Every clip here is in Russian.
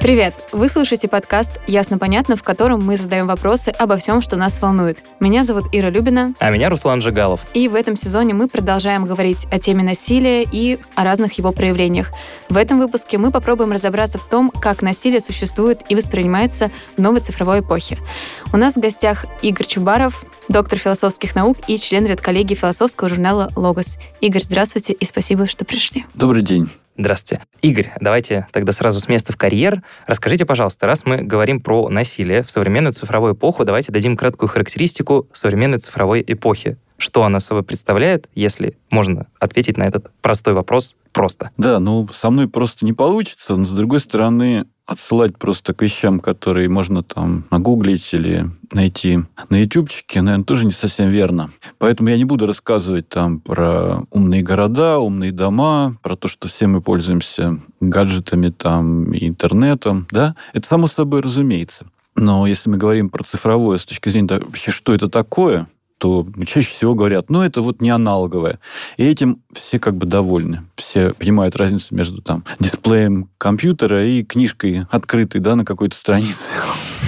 Привет! Вы слушаете подкаст «Ясно-понятно», в котором мы задаем вопросы обо всем, что нас волнует. Меня зовут Ира Любина. А меня Руслан Жигалов. И в этом сезоне мы продолжаем говорить о теме насилия и о разных его проявлениях. В этом выпуске мы попробуем разобраться в том, как насилие существует и воспринимается в новой цифровой эпохе. У нас в гостях Игорь Чубаров, доктор философских наук и член редколлегии философского журнала «Логос». Игорь, здравствуйте и спасибо, что пришли. Добрый день. Здравствуйте. Игорь, давайте тогда сразу с места в карьер. Расскажите, пожалуйста, раз мы говорим про насилие в современную цифровую эпоху, давайте дадим краткую характеристику современной цифровой эпохи. Что она собой представляет, если можно ответить на этот простой вопрос просто? Да, ну, со мной просто не получится, но, с другой стороны, отсылать просто к вещам, которые можно там нагуглить или найти на ютубчике, наверное, тоже не совсем верно. Поэтому я не буду рассказывать там про умные города, умные дома, про то, что все мы пользуемся гаджетами там и интернетом, да. Это само собой разумеется. Но если мы говорим про цифровое с точки зрения вообще, что это такое, то чаще всего говорят, ну, это вот не аналоговое. И этим все как бы довольны. Все понимают разницу между там дисплеем компьютера и книжкой открытой, да, на какой-то странице.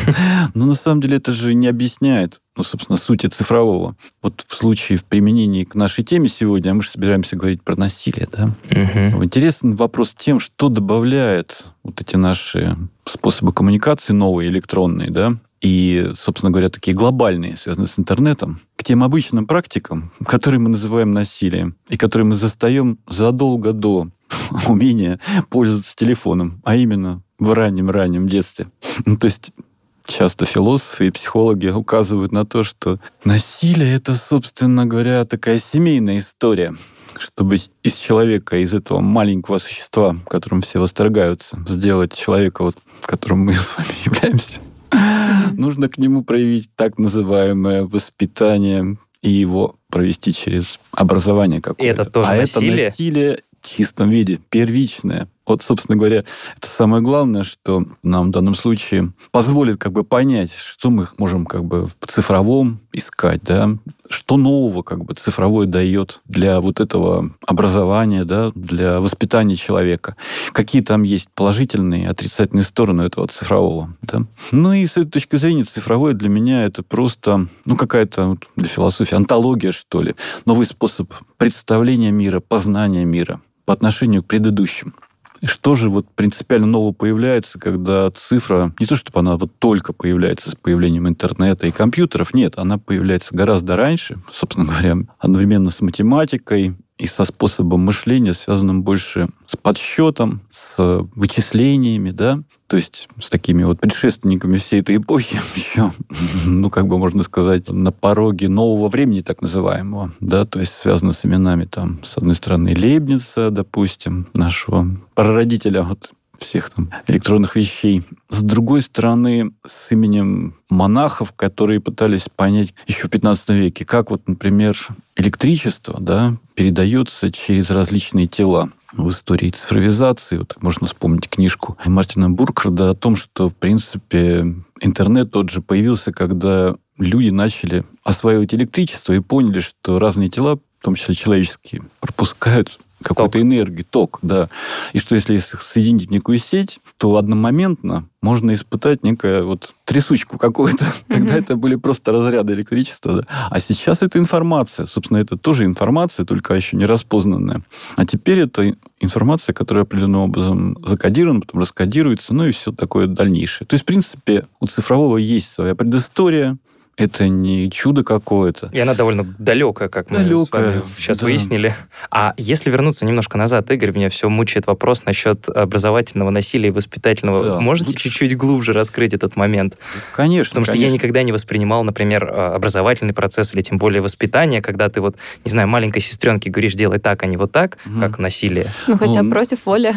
Но на самом деле это же не объясняет, ну, собственно, сути цифрового. Вот в случае в применении к нашей теме сегодня, а мы же собираемся говорить про насилие, да? Угу. Интересный вопрос тем, что добавляет вот эти наши способы коммуникации новые, электронные, да, и, собственно говоря, такие глобальные, связанные с интернетом, к тем обычным практикам, которые мы называем насилием, и которые мы застаем задолго до умения пользоваться телефоном, а именно в раннем-раннем детстве. Ну, то есть часто философы и психологи указывают на то, что насилие — это, собственно говоря, такая семейная история, чтобы из человека, из этого маленького существа, которым все восторгаются, сделать человека, вот, которым мы с вами являемся, нужно к нему проявить так называемое воспитание и его провести через образование какое-то. И это тоже а насилие? это насилие в чистом виде, первичное. Вот, собственно говоря, это самое главное, что нам в данном случае позволит как бы понять, что мы можем как бы в цифровом искать, да, что нового как бы цифровое дает для вот этого образования, да, для воспитания человека. Какие там есть положительные отрицательные стороны этого цифрового, да. Ну и с этой точки зрения цифровое для меня это просто, ну, какая-то для философии антология, что ли, новый способ представления мира, познания мира по отношению к предыдущим. Что же вот принципиально нового появляется, когда цифра, не то чтобы она вот только появляется с появлением интернета и компьютеров, нет, она появляется гораздо раньше, собственно говоря, одновременно с математикой, и со способом мышления, связанным больше с подсчетом, с вычислениями, да, то есть с такими вот предшественниками всей этой эпохи еще, ну, как бы можно сказать, на пороге нового времени, так называемого, да, то есть связано с именами там, с одной стороны, Лейбница, допустим, нашего прародителя вот всех там электронных вещей. С другой стороны, с именем монахов, которые пытались понять еще в 15 веке, как вот, например, электричество да, передается через различные тела в истории цифровизации. Вот можно вспомнить книжку Мартина Буркharда о том, что, в принципе, интернет тот же появился, когда люди начали осваивать электричество и поняли, что разные тела, в том числе человеческие, пропускают какую-то энергию, ток, да. И что если соединить некую сеть, то одномоментно можно испытать некую вот трясучку какую-то, когда это были просто разряды электричества. Да. А сейчас это информация. Собственно, это тоже информация, только еще не распознанная. А теперь это информация, которая определенным образом закодирована, потом раскодируется, ну и все такое дальнейшее. То есть, в принципе, у цифрового есть своя предыстория, это не чудо какое-то. И она довольно далекая, как мы далекая, с вами сейчас да. выяснили. А если вернуться немножко назад, Игорь, меня все мучает вопрос насчет образовательного насилия и воспитательного. Да. Можете Лучше... чуть-чуть глубже раскрыть этот момент? Конечно. Потому конечно. что я никогда не воспринимал, например, а, образовательный процесс или тем более воспитание, когда ты вот, не знаю, маленькой сестренке говоришь, делай так, а не вот так, угу. как насилие. Ну, хотя ну, против воли.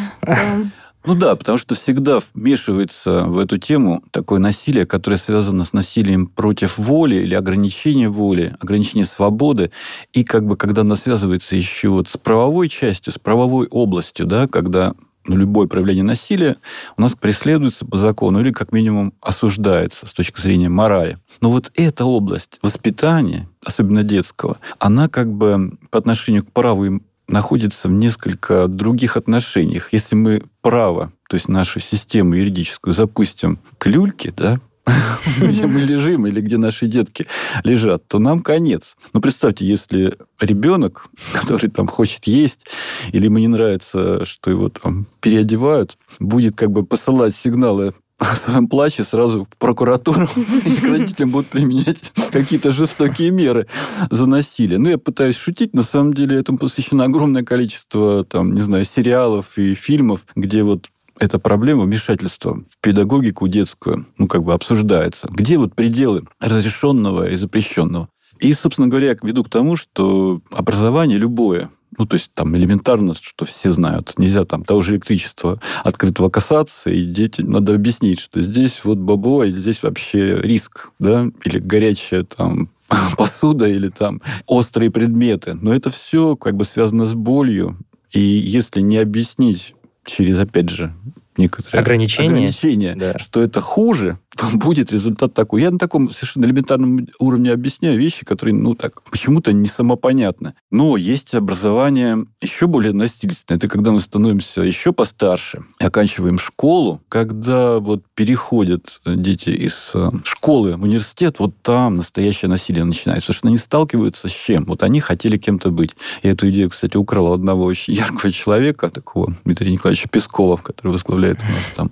Ну да, потому что всегда вмешивается в эту тему такое насилие, которое связано с насилием против воли или ограничения воли, ограничения свободы. И как бы когда оно связывается еще вот с правовой частью, с правовой областью, да, когда ну, любое проявление насилия у нас преследуется по закону или как минимум осуждается с точки зрения морали. Но вот эта область воспитания, особенно детского, она как бы по отношению к праву находится в несколько других отношениях. Если мы право, то есть нашу систему юридическую запустим к люльке, да, где мы лежим или где наши детки лежат, то нам конец. Но представьте, если ребенок, который там хочет есть, или ему не нравится, что его там переодевают, будет как бы посылать сигналы о своем плаче сразу в прокуратуру, и к родителям будут применять какие-то жестокие меры за насилие. Ну, я пытаюсь шутить, на самом деле этому посвящено огромное количество, там, не знаю, сериалов и фильмов, где вот эта проблема вмешательства в педагогику детскую, ну, как бы обсуждается. Где вот пределы разрешенного и запрещенного? И, собственно говоря, я веду к тому, что образование любое, ну, то есть там элементарно, что все знают. Нельзя там того же электричества открытого касаться, и детям надо объяснить, что здесь вот бабо, и здесь вообще риск, да, или горячая там посуда, или там острые предметы. Но это все как бы связано с болью. И если не объяснить через, опять же, некоторые ограничения, ограничения да. что это хуже, то будет результат такой. Я на таком совершенно элементарном уровне объясняю вещи, которые, ну, так, почему-то не самопонятны. Но есть образование еще более насильственное. Это когда мы становимся еще постарше, оканчиваем школу, когда вот переходят дети из э, школы в университет, вот там настоящее насилие начинается. Потому что они сталкиваются с чем? Вот они хотели кем-то быть. Я эту идею, кстати, украл одного очень яркого человека, такого Дмитрия Николаевича Пескова, который возглавляет у нас там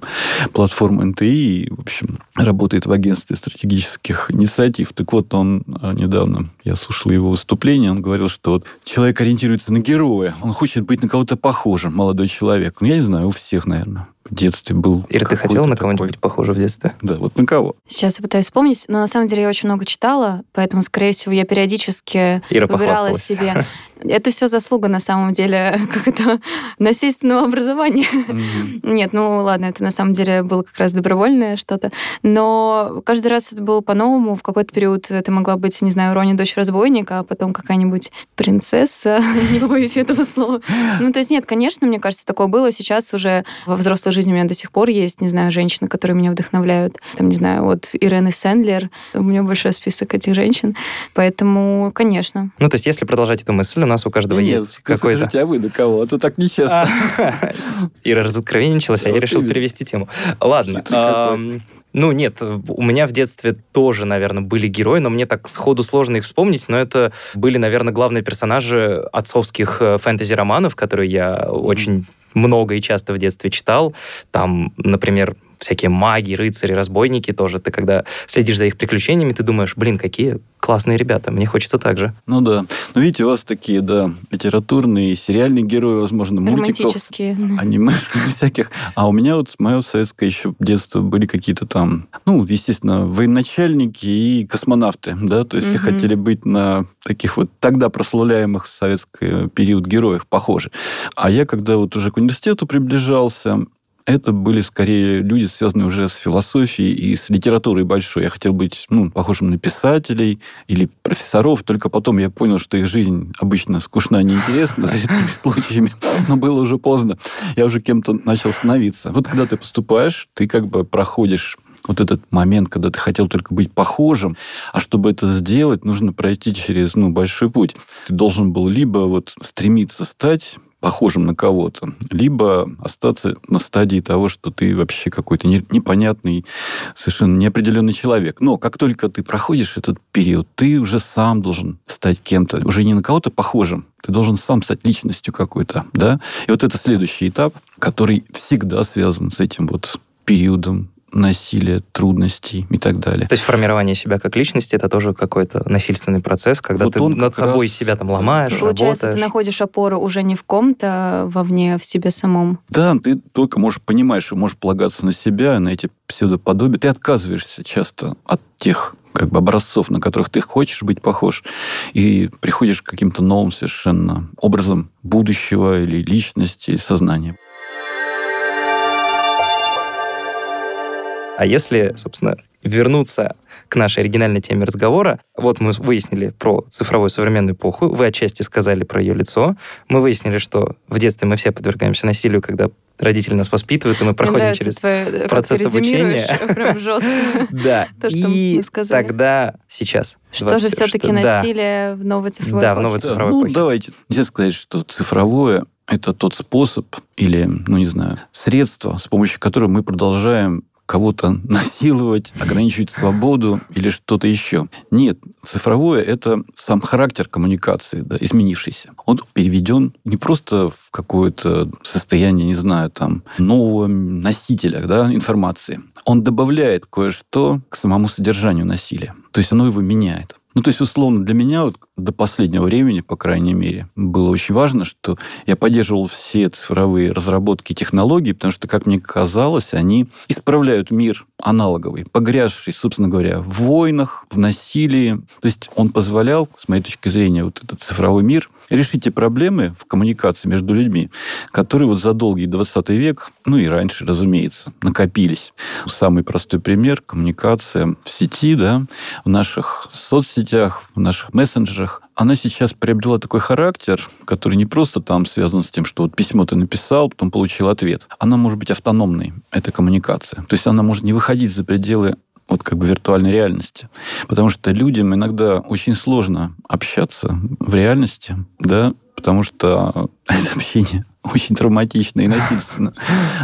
платформу НТИ. И, в общем, работает в агентстве стратегических инициатив. Так вот, он а, недавно, я слушал его выступление, он говорил, что вот человек ориентируется на героя, он хочет быть на кого-то похожим, молодой человек. Ну, я не знаю, у всех, наверное в детстве был. Ира, ты хотела на кого-нибудь быть похожа в детстве? Да, вот на кого? Сейчас я пытаюсь вспомнить, но на самом деле я очень много читала, поэтому, скорее всего, я периодически Ира выбирала себе. Это все заслуга, на самом деле, как это, насильственного образования. Нет, ну ладно, это на самом деле было как раз добровольное что-то. Но каждый раз это было по-новому. В какой-то период это могла быть, не знаю, Рони, дочь разбойника, а потом какая-нибудь принцесса, не побоюсь этого слова. Ну, то есть нет, конечно, мне кажется, такое было. Сейчас уже во взрослой жизни у меня до сих пор есть, не знаю, женщины, которые меня вдохновляют. Там, не знаю, вот Ирены Сэндлер. У меня большой список этих женщин. Поэтому, конечно. Ну, то есть, если продолжать эту мысль, у нас у каждого Нет, есть какой-то... А вы на кого? А то так нечестно. Ира разоткровенничалась, а я решил перевести тему. Ладно. Ну, нет, у меня в детстве тоже, наверное, были герои, но мне так сходу сложно их вспомнить, но это были, наверное, главные персонажи отцовских э, фэнтези-романов, которые я очень много и часто в детстве читал. Там, например, всякие маги, рыцари, разбойники тоже. Ты когда следишь за их приключениями, ты думаешь, блин, какие классные ребята, мне хочется так же. Ну да. Ну, видите, у вас такие, да, литературные, сериальные герои, возможно, мультиков. Романтические. Анимешек всяких. А у меня вот мое советское еще детство были какие-то там, ну, естественно, военачальники и космонавты, да, то есть все хотели быть на таких вот тогда прославляемых в советский период героев похожи. А я, когда вот уже к университету приближался, это были скорее люди, связанные уже с философией и с литературой большой. Я хотел быть ну, похожим на писателей или профессоров, только потом я понял, что их жизнь обычно скучна и неинтересна, за редкими случаями, но было уже поздно. Я уже кем-то начал становиться. Вот когда ты поступаешь, ты как бы проходишь вот этот момент, когда ты хотел только быть похожим, а чтобы это сделать, нужно пройти через ну, большой путь. Ты должен был либо вот стремиться стать похожим на кого-то, либо остаться на стадии того, что ты вообще какой-то непонятный, совершенно неопределенный человек. Но как только ты проходишь этот период, ты уже сам должен стать кем-то, уже не на кого-то похожим, ты должен сам стать личностью какой-то, да? И вот это следующий этап, который всегда связан с этим вот периодом насилия, трудностей и так далее. То есть формирование себя как личности это тоже какой-то насильственный процесс, когда вот ты над собой раз... себя там ломаешь, Получается, работаешь. ты находишь опору уже не в ком-то а вовне, а в себе самом. Да, ты только можешь понимать, что можешь полагаться на себя, на эти псевдоподобия. Ты отказываешься часто от тех как бы образцов, на которых ты хочешь быть похож, и приходишь к каким-то новым совершенно образом будущего или личности, или сознания. А если, собственно, вернуться к нашей оригинальной теме разговора, вот мы выяснили про цифровую современную эпоху, вы отчасти сказали про ее лицо, мы выяснили, что в детстве мы все подвергаемся насилию, когда родители нас воспитывают, и мы проходим Мне через твое, э, процесс как ты обучения. Прям жестко. Да, То, что и мы сказали. тогда сейчас. Что же 21, все-таки насилие в новой цифровой Да, в новой цифровой ну, эпохе. давайте. Нельзя сказать, что цифровое – это тот способ или, ну, не знаю, средство, с помощью которого мы продолжаем кого-то насиловать, ограничивать свободу или что-то еще. Нет, цифровое – это сам характер коммуникации, да, изменившийся. Он переведен не просто в какое-то состояние, не знаю, там, нового носителя да, информации. Он добавляет кое-что к самому содержанию насилия. То есть оно его меняет. Ну, то есть, условно, для меня вот до последнего времени, по крайней мере, было очень важно, что я поддерживал все цифровые разработки и технологии, потому что, как мне казалось, они исправляют мир аналоговый, погрязший, собственно говоря, в войнах, в насилии. То есть он позволял, с моей точки зрения, вот этот цифровой мир решить те проблемы в коммуникации между людьми, которые вот за долгий 20 век, ну и раньше, разумеется, накопились. Самый простой пример – коммуникация в сети, да, в наших соцсетях, в наших мессенджерах. Она сейчас приобрела такой характер, который не просто там связан с тем, что вот письмо ты написал, потом получил ответ. Она может быть автономной, эта коммуникация. То есть она может не выходить за пределы вот как бы виртуальной реальности. Потому что людям иногда очень сложно общаться в реальности, да, потому что это общение очень травматично и насильственно.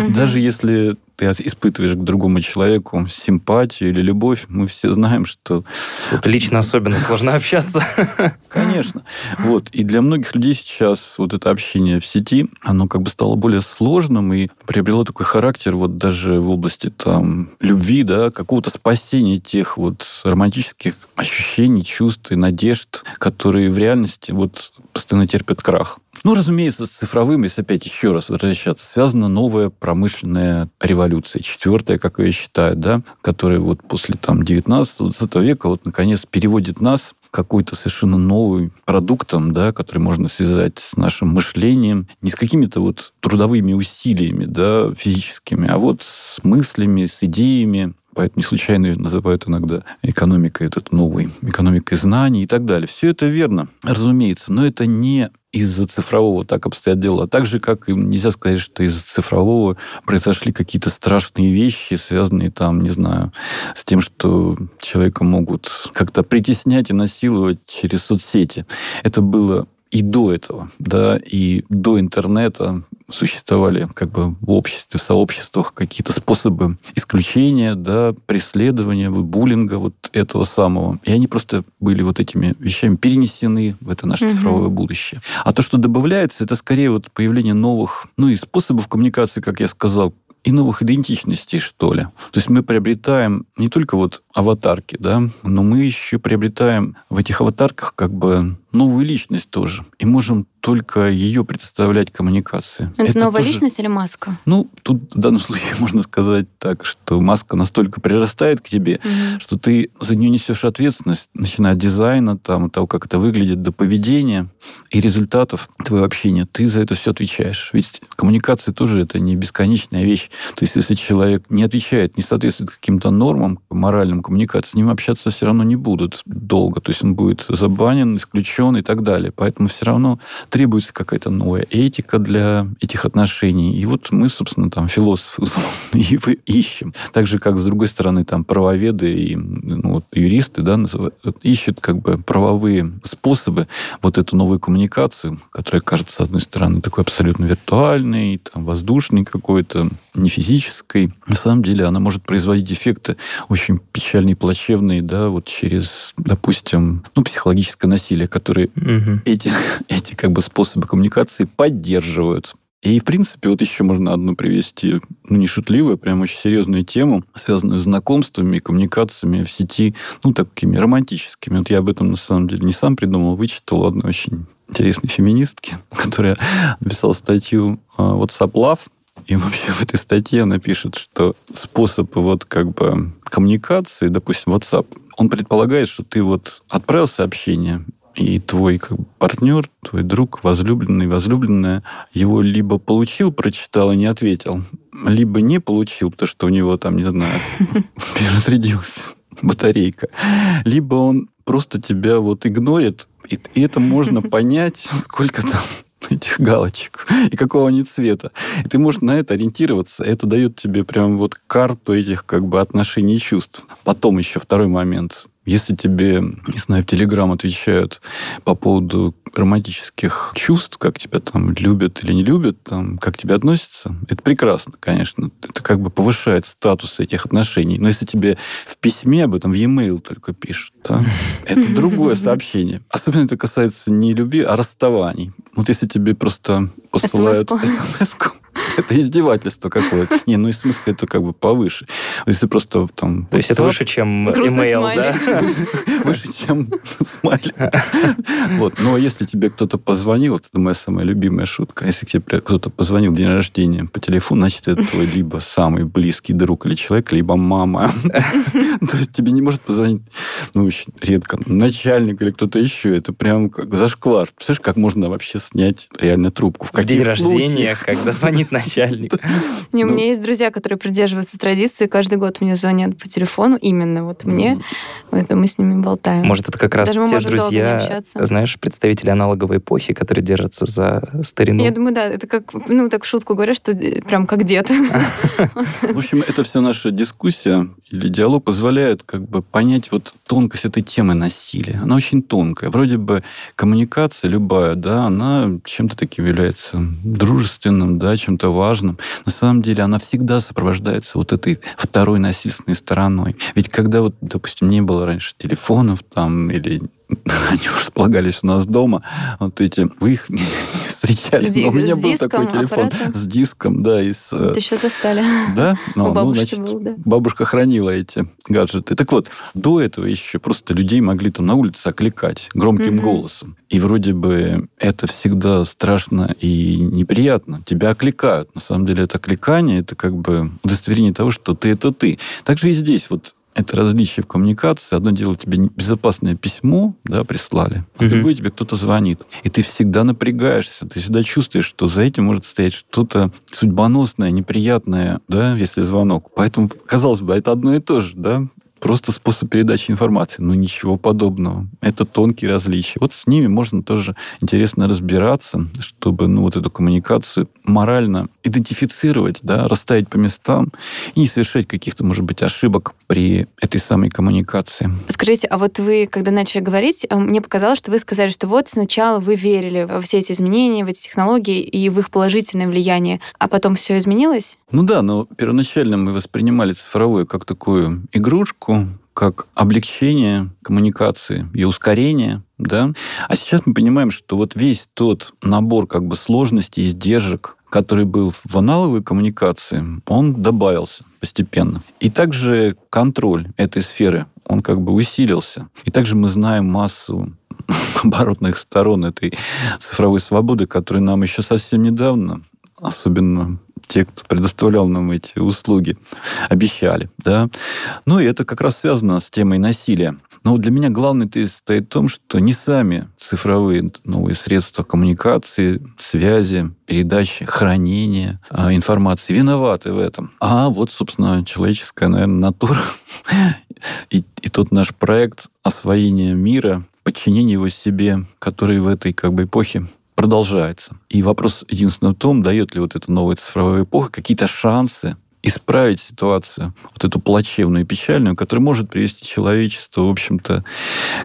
Даже если ты испытываешь к другому человеку симпатию или любовь, мы все знаем, что... Тут лично особенно сложно общаться. Конечно. Вот. И для многих людей сейчас вот это общение в сети, оно как бы стало более сложным и приобрело такой характер вот даже в области там любви, да, какого-то спасения тех вот романтических ощущений, чувств и надежд, которые в реальности вот постоянно терпят крах. Ну, разумеется, с цифровым, если опять еще раз возвращаться, связана новая промышленная революция, четвертая, как я считаю, да, которая вот после там 19-20 века вот наконец переводит нас какой-то совершенно новый продуктом, да, который можно связать с нашим мышлением, не с какими-то вот трудовыми усилиями, да, физическими, а вот с мыслями, с идеями, Поэтому не случайно называют иногда экономикой этот новой, экономикой знаний и так далее. Все это верно, разумеется, но это не из-за цифрового так обстоят дела. А так же, как и нельзя сказать, что из-за цифрового произошли какие-то страшные вещи, связанные там, не знаю, с тем, что человека могут как-то притеснять и насиловать через соцсети. Это было и до этого, да, и до интернета существовали как бы в обществе, в сообществах какие-то способы исключения, да, преследования, буллинга вот этого самого. И они просто были вот этими вещами перенесены в это наше Мгм. цифровое будущее. А то, что добавляется, это скорее вот появление новых, ну и способов коммуникации, как я сказал, и новых идентичностей, что ли. То есть мы приобретаем не только вот аватарки, да, но мы еще приобретаем в этих аватарках как бы новую личность тоже. И можем только ее представлять коммуникации. Это, новая тоже- личность или маска? Ну, тут в данном случае можно сказать так, что маска настолько прирастает к тебе, Мгм. что ты за нее несешь ответственность, начиная от дизайна, там, того, как это выглядит, до поведения и результатов твоего общения. Ты за это все отвечаешь. Ведь коммуникация тоже это не бесконечная вещь. То есть, если человек не отвечает, не соответствует каким-то нормам моральным коммуникации, с ним общаться все равно не будут долго. То есть, он будет забанен, исключен и так далее. Поэтому все равно требуется какая-то новая этика для этих отношений. И вот мы, собственно, там, философы, и ищем. Так же, как, с другой стороны, там, правоведы и ну, вот, юристы да, называют, ищут как бы правовые способы вот эту новую коммуникацию, которая кажется, с одной стороны, такой абсолютно виртуальной, там, воздушной какой-то, не физической. На самом деле она может производить эффекты очень печальные, плачевные, да, вот через, допустим, ну, психологическое насилие, которое Мгм. эти, эти как бы способы коммуникации поддерживают. И, в принципе, вот еще можно одну привести, ну, не шутливую, а прям очень серьезную тему, связанную с знакомствами, коммуникациями в сети, ну, такими романтическими. Вот я об этом, на самом деле, не сам придумал, вычитал у одной очень интересной феминистки, которая написала статью а, WhatsApp Love, и вообще в этой статье она пишет, что способ вот как бы коммуникации, допустим, WhatsApp, он предполагает, что ты вот отправил сообщение, и твой как бы, партнер, твой друг, возлюбленный, возлюбленная, его либо получил, прочитал и не ответил, либо не получил, потому что у него там, не знаю, перезарядилась батарейка, либо он просто тебя вот игнорит, и, и это можно понять, сколько там этих галочек и какого они цвета. И ты можешь на это ориентироваться. Это дает тебе прям вот карту этих как бы отношений и чувств. Потом еще второй момент. Если тебе, не знаю, в Телеграм отвечают по поводу романтических чувств, как тебя там любят или не любят, там, как тебе относятся, это прекрасно, конечно. Это как бы повышает статус этих отношений. Но если тебе в письме об этом в e-mail только пишут, да, это другое сообщение. Особенно это касается не любви, а расставаний. Вот если тебе просто посылают смс это издевательство какое-то. Не, ну смс это как бы повыше. Если просто там... То есть это выше, чем email, да? Выше, чем смайлик. Вот. Но если тебе кто-то позвонил, это моя самая любимая шутка, если тебе кто-то позвонил в день рождения по телефону, значит, это твой либо самый близкий друг или человек, либо мама. То есть тебе не может позвонить, ну, очень редко, начальник или кто-то еще. Это прям как зашквар. Представляешь, как можно вообще снять реально трубку? В, в день рождения, когда звонит начальник. Не, у ну. меня есть друзья, которые придерживаются традиции, каждый год мне звонят по телефону, именно вот мне, это мы с ними болтаем. Может, это как раз те друзья, знаешь, представители аналоговой эпохи, которые держатся за старину. Я думаю, да, это как, ну, так в шутку говорят, что э, прям как дед. В общем, это вся наша дискуссия или диалог позволяет как бы понять вот тонкость этой темы насилия. Она очень тонкая. Вроде бы коммуникация любая, да, она чем-то таким является дружественным, да, чем-то важным. На самом деле она всегда сопровождается вот этой второй насильственной стороной. Ведь когда вот, допустим, не было раньше телефонов там или они располагались у нас дома, вот эти, вы их не встречали, Ди- но у меня был диском, такой телефон аппарата? с диском, да, из... Это еще застали. Да? У бабушки был, да. Бабушка хранила эти гаджеты. Так вот, до этого еще просто людей могли там на улице окликать громким Мгм. голосом. И вроде бы это всегда страшно и неприятно. Тебя окликают. На самом деле это окликание, это как бы удостоверение того, что ты это ты. Также и здесь вот это различие в коммуникации. Одно дело тебе безопасное письмо да, прислали, а Мгм. другое тебе кто-то звонит. И ты всегда напрягаешься, ты всегда чувствуешь, что за этим может стоять что-то судьбоносное, неприятное, да, если звонок. Поэтому, казалось бы, это одно и то же, да, просто способ передачи информации. Но ничего подобного. Это тонкие различия. Вот с ними можно тоже интересно разбираться, чтобы ну, вот эту коммуникацию морально идентифицировать, да, расставить по местам и не совершать каких-то, может быть, ошибок при этой самой коммуникации. Скажите, а вот вы, когда начали говорить, э, мне показалось, что вы сказали, что вот сначала вы верили во все эти изменения, в эти технологии и в их положительное влияние, а потом все изменилось? Ну да, но первоначально мы воспринимали цифровое как такую игрушку, как облегчение коммуникации и ускорение, да. А сейчас мы понимаем, что вот весь тот набор как бы сложностей, издержек, который был в аналоговой коммуникации, он добавился постепенно. И также контроль этой сферы, он как бы усилился. И также мы знаем массу оборотных сторон этой цифровой свободы, которые нам еще совсем недавно, особенно те, кто предоставлял нам эти услуги, обещали. Да? Ну и это как раз связано с темой насилия. Но для меня главный тезис стоит в том, что не сами цифровые новые средства коммуникации, связи, передачи, хранения а, информации виноваты в этом. А вот, собственно, человеческая, наверное, натура и, и тот наш проект освоения мира, подчинение его себе, который в этой как бы эпохе продолжается. И вопрос единственно в том, дает ли вот эта новая цифровая эпоха какие-то шансы исправить ситуацию, вот эту плачевную и печальную, которая может привести человечество, в общем-то,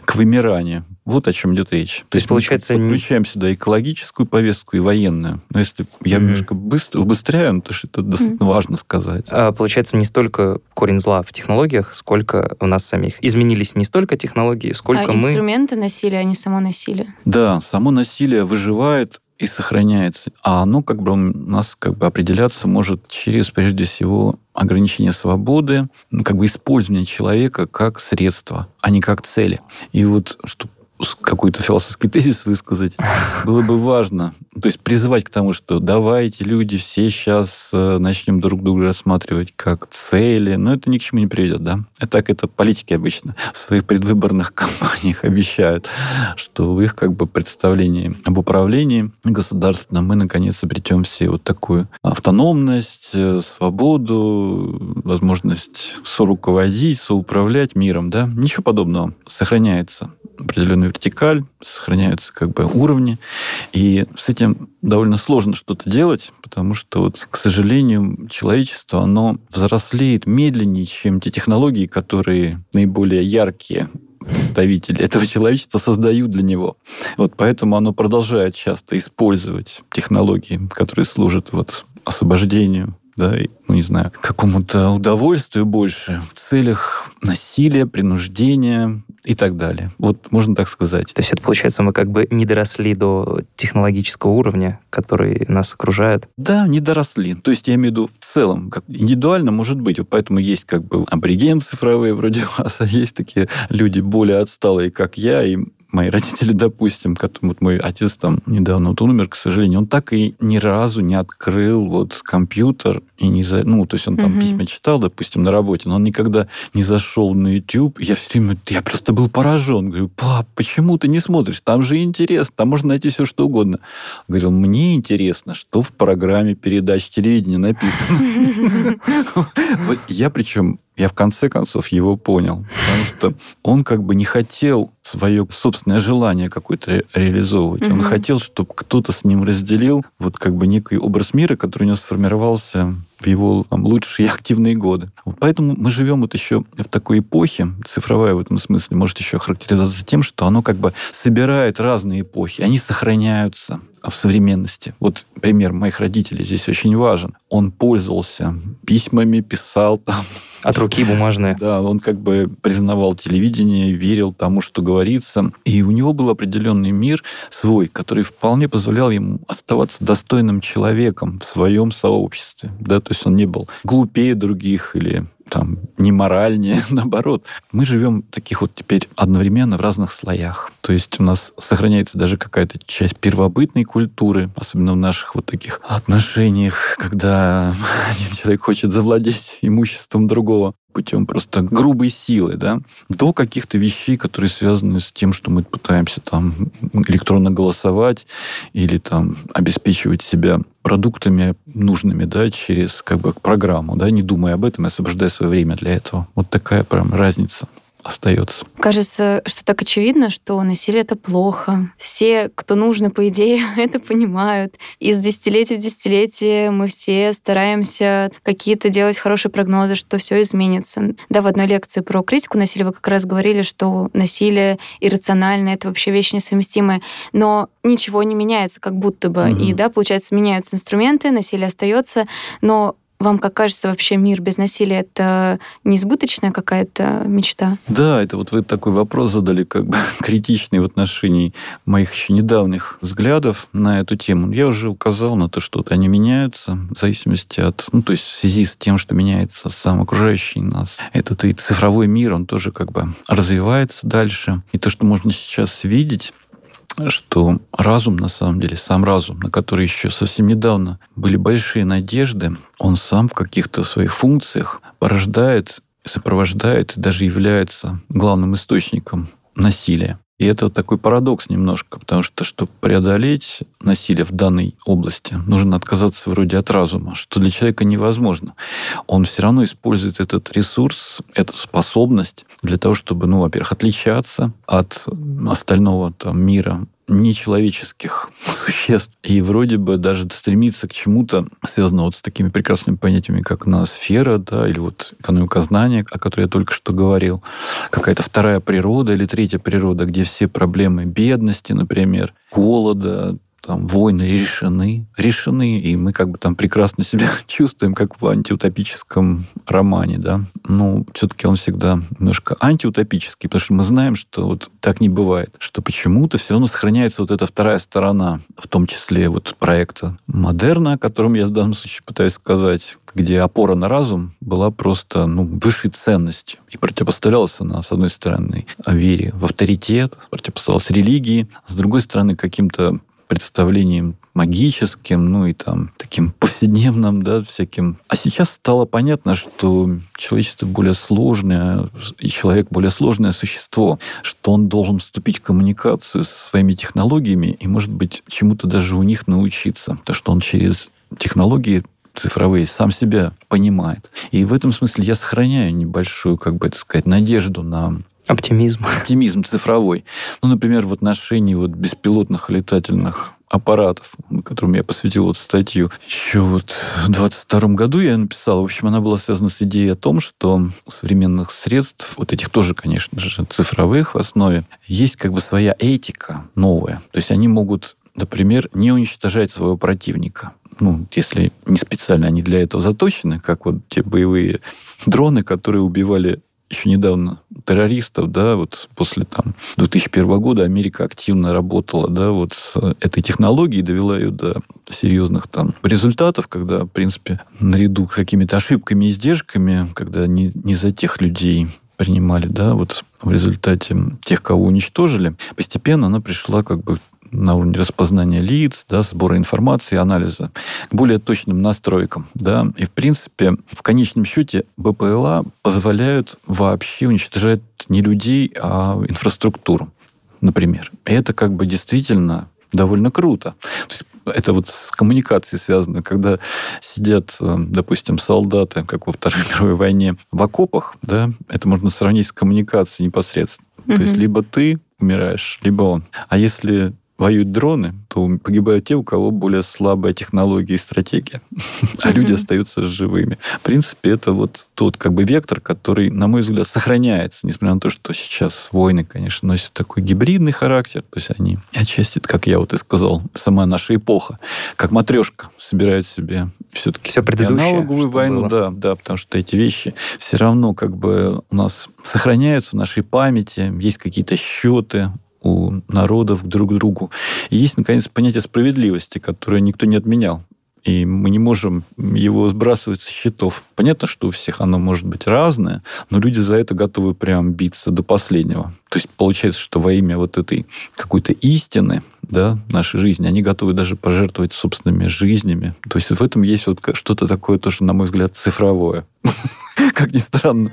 к вымиранию. Вот о чем идет речь. То есть, получается, мы подключаем сюда экологическую повестку и военную. Но если я Мгм. немножко быстро убыстряю, то что это достаточно важно сказать. А, Получается, не столько корень зла в технологиях, сколько у нас самих. Изменились не столько технологии, сколько а мы... инструменты насилия, а не само насилие. Да, само насилие выживает и сохраняется. А оно как бы у нас как бы определяться может через, прежде всего, ограничение свободы, ну, как бы использование человека как средства, а не как цели. И вот, чтобы какой-то философский тезис высказать, было бы важно. То есть призывать к тому, что давайте, люди, все сейчас э, начнем друг друга рассматривать как цели. Но это ни к чему не приведет, да? И так это политики обычно в своих предвыборных кампаниях обещают, что в их как бы представлении об управлении государственном мы наконец обретем все вот такую автономность, э, свободу, возможность соруководить, соуправлять миром, да? Ничего подобного. Сохраняется определенный вертикаль, сохраняются как бы уровни. И с этим довольно сложно что-то делать, потому что, вот, к сожалению, человечество, оно взрослеет медленнее, чем те технологии, которые наиболее яркие представители этого человечества создают для него. Вот поэтому оно продолжает часто использовать технологии, которые служат вот освобождению да, ну, не знаю, какому-то удовольствию больше в целях насилия, принуждения и так далее. Вот можно так сказать. То есть это, получается, мы как бы не доросли до технологического уровня, который нас окружает? Да, не доросли. То есть я имею в виду в целом, как индивидуально может быть. Вот поэтому есть как бы аборигены цифровые вроде вас, а есть такие люди более отсталые, как я, и мои родители, допустим, которым вот мой отец там недавно вот умер, к сожалению, он так и ни разу не открыл вот компьютер и не за... Ну, то есть он там угу. письма читал, допустим, на работе, но он никогда не зашел на YouTube. Я все время... Я просто был поражен. Говорю, пап, почему ты не смотришь? Там же интересно, там можно найти все, что угодно. Говорил, мне интересно, что в программе передач телевидения написано. Я причем я в конце концов его понял. Потому что он как бы не хотел свое собственное желание какое-то ре- реализовывать. Угу. Он хотел, чтобы кто-то с ним разделил вот как бы некий образ мира, который у него сформировался в его там, лучшие активные годы. Вот поэтому мы живем вот еще в такой эпохе, цифровая в этом смысле может еще характеризоваться тем, что оно как бы собирает разные эпохи, они сохраняются в современности. Вот пример моих родителей здесь очень важен. Он пользовался письмами, писал там. От руки бумажные. Да, он как бы признавал телевидение, верил тому, что говорится. И у него был определенный мир свой, который вполне позволял ему оставаться достойным человеком в своем сообществе. Да, то есть он не был глупее других или там, не моральнее, наоборот. Мы живем таких вот теперь одновременно в разных слоях. То есть у нас сохраняется даже какая-то часть первобытной культуры, особенно в наших вот таких отношениях, когда один человек хочет завладеть имуществом другого путем просто грубой силы, да, до каких-то вещей, которые связаны с тем, что мы пытаемся там электронно голосовать или там обеспечивать себя продуктами нужными, да, через как бы программу, да, не думая об этом освобождая свое время для этого. Вот такая прям разница остается. Кажется, что так очевидно, что насилие это плохо. Все, кто нужно, по идее, это понимают. Из десятилетия в десятилетие мы все стараемся какие-то делать хорошие прогнозы, что все изменится. Да, в одной лекции про критику насилия вы как раз говорили, что насилие иррационально, это вообще вещь несовместимая. Но ничего не меняется, как будто бы. Угу. И да, получается, меняются инструменты, насилие остается, но вам как кажется, вообще мир без насилия это несбыточная какая-то мечта? Да, это вот вы такой вопрос задали, как бы критичный в отношении моих еще недавних взглядов на эту тему. Я уже указал на то, что они меняются в зависимости от, ну, то есть в связи с тем, что меняется сам окружающий нас. Этот и цифровой мир, он тоже как бы развивается дальше. И то, что можно сейчас видеть, что разум, на самом деле, сам разум, на который еще совсем недавно были большие надежды, он сам в каких-то своих функциях порождает, сопровождает и даже является главным источником насилия. И это такой парадокс немножко, потому что, чтобы преодолеть насилие в данной области, нужно отказаться вроде от разума, что для человека невозможно. Он все равно использует этот ресурс, эту способность для того, чтобы, ну, во-первых, отличаться от остального там, мира, нечеловеческих существ. И вроде бы даже стремиться к чему-то, связанному вот с такими прекрасными понятиями, как ноосфера, да, или вот экономика знания, о которой я только что говорил, какая-то вторая природа или третья природа, где все проблемы бедности, например, голода, там войны решены, решены, и мы как бы там прекрасно себя чувствуем, как в антиутопическом романе, да. Ну, все-таки он всегда немножко антиутопический, потому что мы знаем, что вот так не бывает, что почему-то все равно сохраняется вот эта вторая сторона, в том числе вот проекта модерна, о котором я в данном случае пытаюсь сказать, где опора на разум была просто ну, высшей ценностью. И противопоставлялась она, с одной стороны, вере в авторитет, противопоставлялась религии, с другой стороны, каким-то представлением магическим, ну и там таким повседневным, да, всяким. А сейчас стало понятно, что человечество более сложное, и человек более сложное существо, что он должен вступить в коммуникацию со своими технологиями и, может быть, чему-то даже у них научиться. То, что он через технологии цифровые сам себя понимает. И в этом смысле я сохраняю небольшую, как бы это сказать, надежду на Оптимизм. Оптимизм цифровой. Ну, например, в отношении вот беспилотных летательных аппаратов, которым я посвятил вот статью. Еще вот в 22 году я написал. В общем, она была связана с идеей о том, что у современных средств, вот этих тоже, конечно же, цифровых в основе, есть как бы своя этика новая. То есть они могут, например, не уничтожать своего противника ну, если не специально они для этого заточены, как вот те боевые дроны, которые убивали еще недавно террористов, да, вот после там 2001 года Америка активно работала, да, вот с этой технологией, довела ее до серьезных там результатов, когда, в принципе, наряду с какими-то ошибками и издержками, когда не, не за тех людей принимали, да, вот в результате тех, кого уничтожили, постепенно она пришла как бы на уровне распознания лиц, да, сбора информации, анализа, к более точным настройкам. Да. И, в принципе, в конечном счете БПЛА позволяют вообще уничтожать не людей, а инфраструктуру, например. И это как бы действительно довольно круто. То есть это вот с коммуникацией связано, когда сидят, э, допустим, солдаты, как во Второй мировой войне, в окопах, да, это можно сравнить с коммуникацией непосредственно. Mm-hmm. То есть либо ты умираешь, либо он. А если воюют дроны, то погибают те, у кого более слабая технология и стратегия, а люди остаются живыми. В принципе, это вот тот как бы вектор, который, на мой взгляд, сохраняется, несмотря на то, что сейчас войны, конечно, носят такой гибридный характер, то есть они отчасти, как я вот и сказал, сама наша эпоха, как матрешка собирает себе все-таки все предыдущее, аналоговую войну, было. да, да, потому что эти вещи все равно как бы у нас сохраняются в нашей памяти, есть какие-то счеты, у народов друг к другу. И есть, наконец, понятие справедливости, которое никто не отменял. И мы не можем его сбрасывать со счетов. Понятно, что у всех оно может быть разное, но люди за это готовы прям биться до последнего. То есть получается, что во имя вот этой какой-то истины да, нашей жизни, они готовы даже пожертвовать собственными жизнями. То есть в этом есть вот что-то такое тоже, на мой взгляд, цифровое. Как ни странно.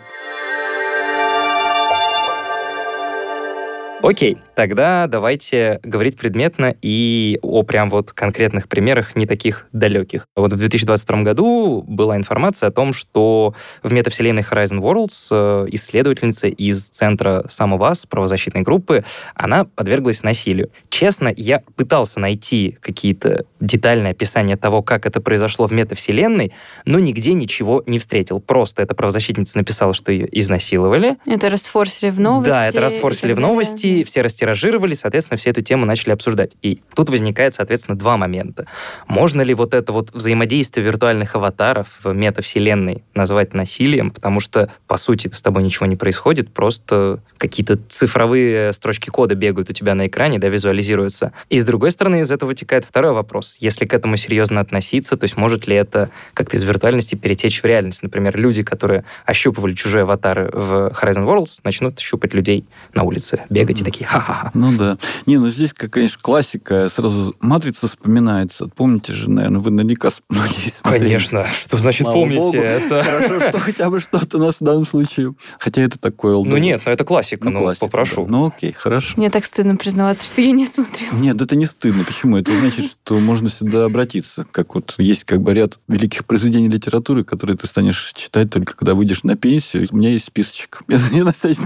Окей, тогда давайте говорить предметно и о прям вот конкретных примерах, не таких далеких. Вот в 2022 году была информация о том, что в метавселенной Horizon Worlds э, исследовательница из центра Самоваз, правозащитной группы, она подверглась насилию. Честно, я пытался найти какие-то детальные описания того, как это произошло в метавселенной, но нигде ничего не встретил. Просто эта правозащитница написала, что ее изнасиловали. Это расфорсили в новости. Да, это расфорсили в новости, все растиражировали, соответственно, все эту тему начали обсуждать. И тут возникает, соответственно, два момента. Можно ли вот это вот взаимодействие виртуальных аватаров в метавселенной назвать насилием, потому что, по сути, с тобой ничего не происходит, просто какие-то цифровые строчки кода бегают у тебя на экране, да, визуализируются. И с другой стороны, из этого вытекает второй вопрос. Если к этому серьезно относиться, то есть может ли это как-то из виртуальности перетечь в реальность? Например, люди, которые ощупывали чужие аватары в Horizon Worlds, начнут щупать людей на улице, бегать и такие ха-ха-ха. Ну да. Не, ну здесь, как, конечно, классика. Сразу «Матрица» вспоминается. Помните же, наверное, вы наверняка, надеюсь, смотрели. Конечно. Что значит Слава помните? Богу. Это... Хорошо, что хотя бы что-то у нас в данном случае. Хотя это такое... Ну нет, ну это классика, ну, ну классика, попрошу. Да. Ну окей, хорошо. Мне так стыдно признаваться, что я не смотрела. Нет, это не стыдно. Почему? Это значит, что можно всегда обратиться. Как вот есть как бы ряд великих произведений литературы, которые ты станешь читать только когда выйдешь на пенсию. У меня есть списочек. Я надеюсь,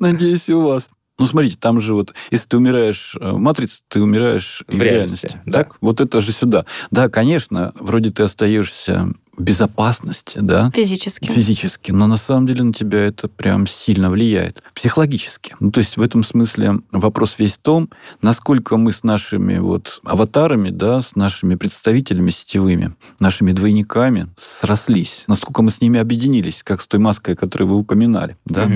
надеюсь, и у вас. Ну, смотрите, там же вот, если ты умираешь э, в матрице, ты умираешь в, в реальности. реальности. Да. Так? Вот это же сюда. Да, конечно, вроде ты остаешься безопасности, да? Физически. Физически. Но на самом деле на тебя это прям сильно влияет. Психологически. Ну, то есть в этом смысле вопрос весь в том, насколько мы с нашими вот аватарами, да, с нашими представителями сетевыми, нашими двойниками срослись. Насколько мы с ними объединились, как с той маской, которую вы упоминали, да? Угу.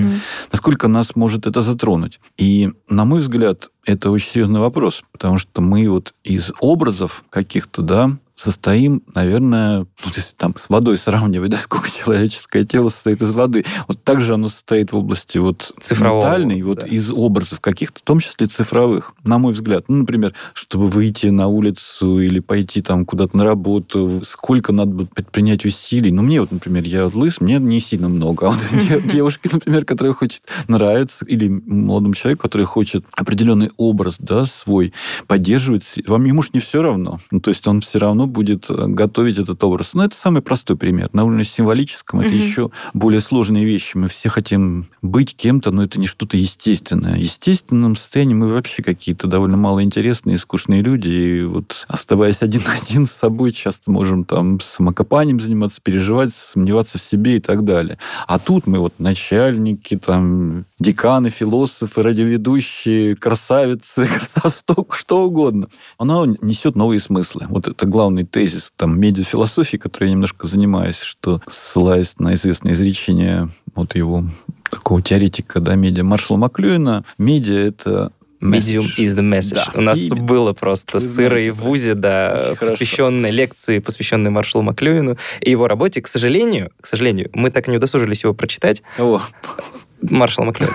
Насколько нас может это затронуть. И, на мой взгляд, это очень серьезный вопрос, потому что мы вот из образов каких-то, да, состоим, наверное, ну, если там с водой сравнивать, да, сколько человеческое тело состоит из воды, вот так же оно состоит в области вот Цифрового, ментальной, вот да. из образов каких-то, в том числе цифровых, на мой взгляд. Ну, например, чтобы выйти на улицу или пойти там куда-то на работу, сколько надо предпринять усилий. Ну, мне вот, например, я лыс, мне не сильно много. А вот девушке, например, которая хочет нравиться, или молодому человеку, который хочет определенный образ, да, свой поддерживать, вам ему ж не все равно. Ну, то есть он все равно будет э, готовить этот образ. Но это самый простой пример. На уровне символическом угу. это еще более сложные вещи. Мы все хотим быть кем-то, но это не что-то естественное. В естественном состоянии мы вообще какие-то довольно малоинтересные, скучные люди. И вот оставаясь один на один с собой, часто можем там самокопанием заниматься, переживать, сомневаться в себе и так далее. А тут мы вот начальники, там, деканы, философы, радиоведущие, красавицы, красосток, что угодно. Она несет новые смыслы. Вот это главный тезис там, медиафилософии, которой я немножко занимаюсь, что ссылаясь на известное изречение вот его такого теоретика, да, медиа Маршала Маклюина, медиа — это Medium is the message. Да. У нас и... было просто Вы сыро и в ВУЗе, да, посвященные лекции, посвященные Маршалу Маклюину и его работе. К сожалению, к сожалению, мы так и не удосужились его прочитать. О. Маршал Маклюина.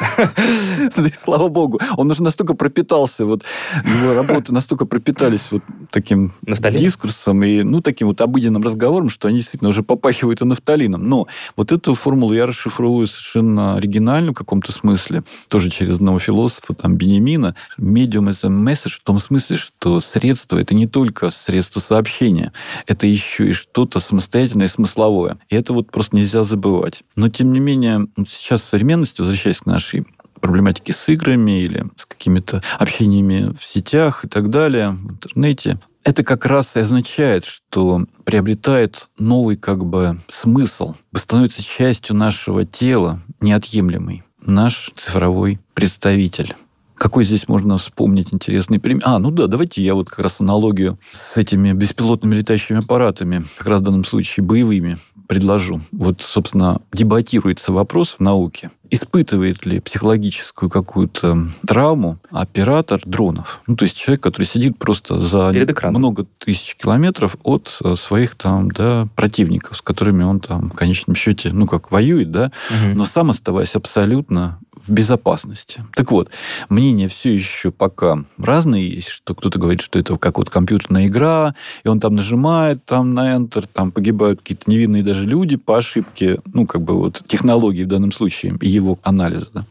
Слава богу. Он уже настолько пропитался, вот его работы настолько пропитались вот таким дискурсом и, ну, таким вот обыденным разговором, что они действительно уже попахивают и нафталином. Но вот эту формулу я расшифровываю совершенно оригинально в каком-то смысле, тоже через одного философа, там, Бенемина. Медиум — это месседж в том смысле, что средство — это не только средство сообщения, это еще и что-то самостоятельное и смысловое. И это вот просто нельзя забывать. Но, тем не менее, сейчас современность, возвращаясь к нашей проблематики с играми или с какими-то общениями в сетях и так далее, в интернете, это как раз и означает, что приобретает новый как бы смысл, становится частью нашего тела, неотъемлемый, наш цифровой представитель. Какой здесь можно вспомнить интересный пример? А, ну да, давайте я вот как раз аналогию с этими беспилотными летающими аппаратами, как раз в данном случае боевыми, предложу. Вот, собственно, дебатируется вопрос в науке. Испытывает ли психологическую какую-то травму оператор дронов? Ну, то есть человек, который сидит просто за много тысяч километров от э, своих там, да, противников, с которыми он там, в конечном счете, ну, как воюет, да, угу. но сам оставаясь абсолютно в безопасности. Так вот, мнения все еще пока разные есть, что кто-то говорит, что это как вот компьютерная игра, и он там нажимает там на Enter, там погибают какие-то невинные даже люди по ошибке, ну, как бы вот технологии в данном случае и его анализа. Да.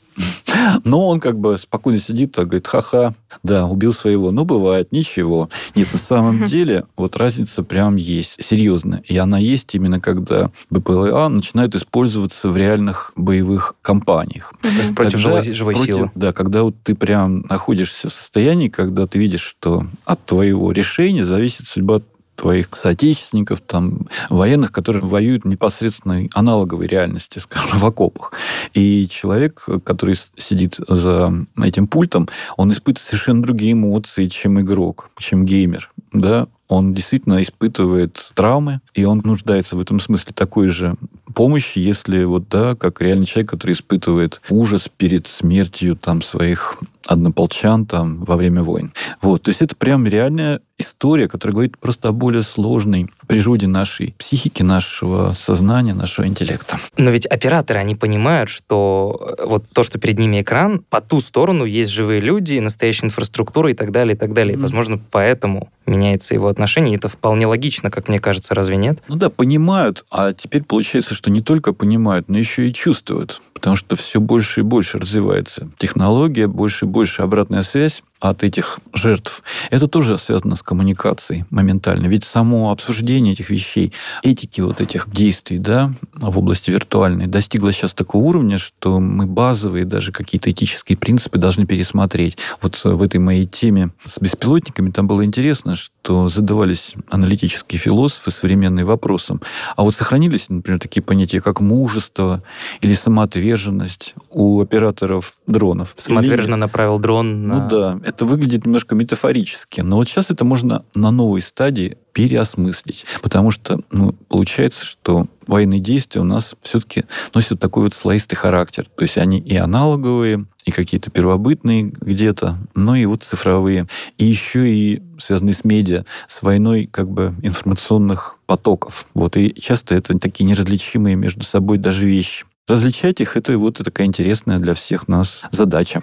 Но он как бы спокойно сидит, так говорит, ха-ха, да, убил своего. Ну, бывает, ничего. Нет, на самом деле вот разница прям есть, серьезная. И она есть именно когда БПЛА начинают использоваться в реальных боевых кампаниях. То есть против живой, живой против, силы. Да, когда вот ты прям находишься в состоянии, когда ты видишь, что от твоего решения зависит судьба твоих соотечественников, там, военных, которые воюют в непосредственной аналоговой реальности, скажем, в окопах. И человек, который сидит за этим пультом, он испытывает совершенно другие эмоции, чем игрок, чем геймер. Да? он действительно испытывает травмы, и он нуждается в этом смысле такой же помощи, если вот, да, как реальный человек, который испытывает ужас перед смертью там своих однополчан там во время войн. Вот, то есть это прям реальная история, которая говорит просто о более сложной природе нашей психики, нашего сознания, нашего интеллекта. Но ведь операторы, они понимают, что э, вот то, что перед ними экран, по ту сторону есть живые люди, настоящая инфраструктура и так далее, и так далее. Mm-hmm. возможно, поэтому меняется его отношение. И это вполне логично, как мне кажется, разве нет? Ну да, понимают, а теперь получается, что не только понимают, но еще и чувствуют, потому что все больше и больше развивается технология, больше и больше обратная связь от этих жертв. Это тоже связано с коммуникацией моментально. Ведь само обсуждение этих вещей, этики вот этих действий да, в области виртуальной достигло сейчас такого уровня, что мы базовые даже какие-то этические принципы должны пересмотреть. Вот в этой моей теме с беспилотниками там было интересно, что задавались аналитические философы современные вопросом. А вот сохранились, например, такие понятия, как мужество или самоотверженность у операторов дронов? Самоотверженно или... направил дрон на... Ну да, это выглядит немножко метафорически. Но вот сейчас это можно на новой стадии переосмыслить. Потому что ну, получается, что военные действия у нас все-таки носят такой вот слоистый характер. То есть они и аналоговые, и какие-то первобытные где-то, но и вот цифровые. И еще и связанные с медиа, с войной как бы информационных потоков. Вот. И часто это такие неразличимые между собой даже вещи. Различать их — это вот такая интересная для всех нас задача.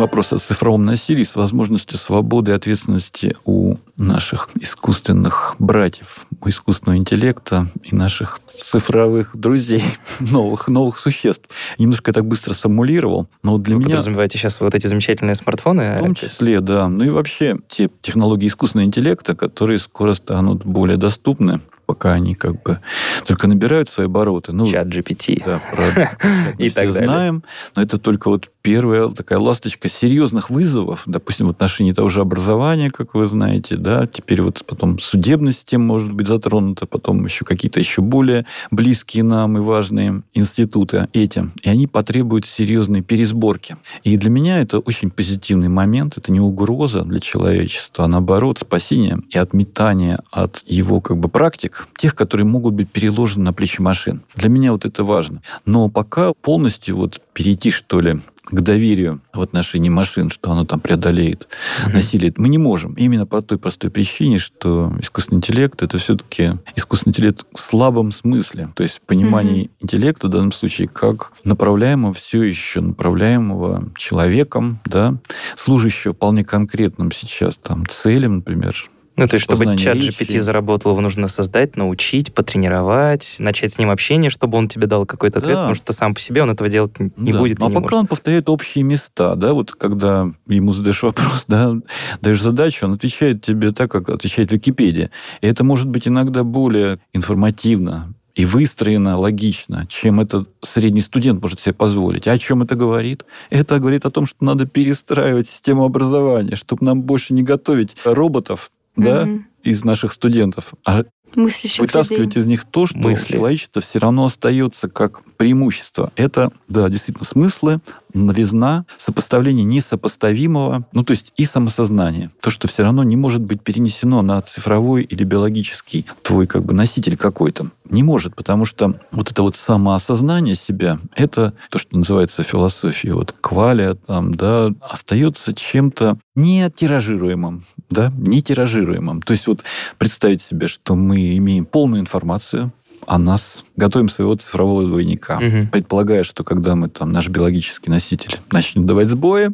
Вопрос о цифровом насилии с возможностью свободы и ответственности у наших искусственных братьев, у искусственного интеллекта и наших цифровых друзей, новых, новых существ. Немножко я так быстро сформулировал, но для Вы меня... подразумеваете сейчас вот эти замечательные смартфоны? В том числе, да. Ну и вообще те технологии искусственного интеллекта, которые скоро станут более доступны пока они как бы только набирают свои обороты. Ну, Чат GPT. Да, правда. И все так знаем, но это только вот первая такая ласточка серьезных вызовов, допустим, в отношении того же образования, как вы знаете, да, теперь вот потом судебная система может быть затронута, потом еще какие-то еще более близкие нам и важные институты этим, и они потребуют серьезной пересборки. И для меня это очень позитивный момент, это не угроза для человечества, а наоборот спасение и отметание от его как бы практик, тех, которые могут быть переложены на плечи машин. Для меня вот это важно. Но пока полностью вот перейти, что ли, к доверию в отношении машин, что оно там преодолеет mm-hmm. насилие, мы не можем. Именно по той простой причине, что искусственный интеллект это все-таки искусственный интеллект в слабом смысле. То есть понимание mm-hmm. интеллекта в данном случае как направляемого все еще направляемого человеком, да, служащего вполне конкретным сейчас там целям, например, ну, то есть, чтобы чат GPT заработал, его нужно создать, научить, потренировать, начать с ним общение, чтобы он тебе дал какой-то ответ, да. потому что сам по себе он этого делать не да. будет. Ну, а пока может. он повторяет общие места, да, вот когда ему задаешь вопрос, да, даешь задачу, он отвечает тебе так, как отвечает Википедия. И это может быть иногда более информативно, и выстроено логично, чем этот средний студент может себе позволить. А о чем это говорит? Это говорит о том, что надо перестраивать систему образования, чтобы нам больше не готовить роботов, да, из наших студентов, а Мыслящих вытаскивать людей. из них то, что Мысли. человечество все равно остается как преимущество. Это, да, действительно, смыслы, новизна, сопоставление несопоставимого, ну, то есть и самосознание. То, что все равно не может быть перенесено на цифровой или биологический твой как бы носитель какой-то. Не может, потому что вот это вот самоосознание себя, это то, что называется философией, вот квалия там, да, остается чем-то не тиражируемым, да, не тиражируемым. То есть вот представить себе, что мы имеем полную информацию, о нас, готовим своего цифрового двойника, угу. предполагая, что когда мы там наш биологический носитель начнет давать сбои,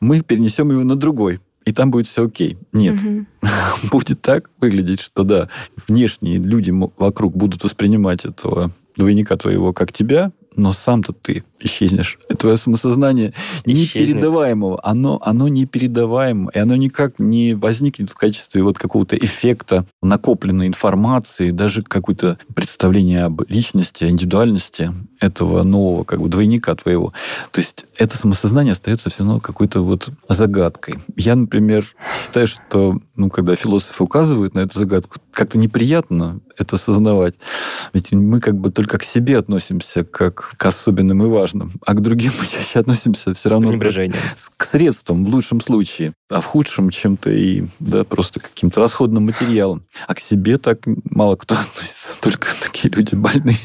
мы перенесем его на другой, и там будет все окей. Нет. Угу. будет так выглядеть, что да, внешние люди вокруг будут воспринимать этого двойника твоего как тебя, но сам-то ты исчезнешь. И твое самосознание Исчезнет. непередаваемого, оно, оно непередаваемо, и оно никак не возникнет в качестве вот какого-то эффекта накопленной информации, даже какое-то представление об личности, индивидуальности этого нового как бы двойника твоего. То есть это самосознание остается все равно какой-то вот загадкой. Я, например, считаю, что ну, когда философы указывают на эту загадку, как-то неприятно это осознавать. Ведь мы как бы только к себе относимся как к особенным и важным, а к другим мы чаще относимся все равно к, к средствам в лучшем случае, а в худшем чем-то и да, просто каким-то расходным материалом. А к себе так мало кто относится, только такие люди больные.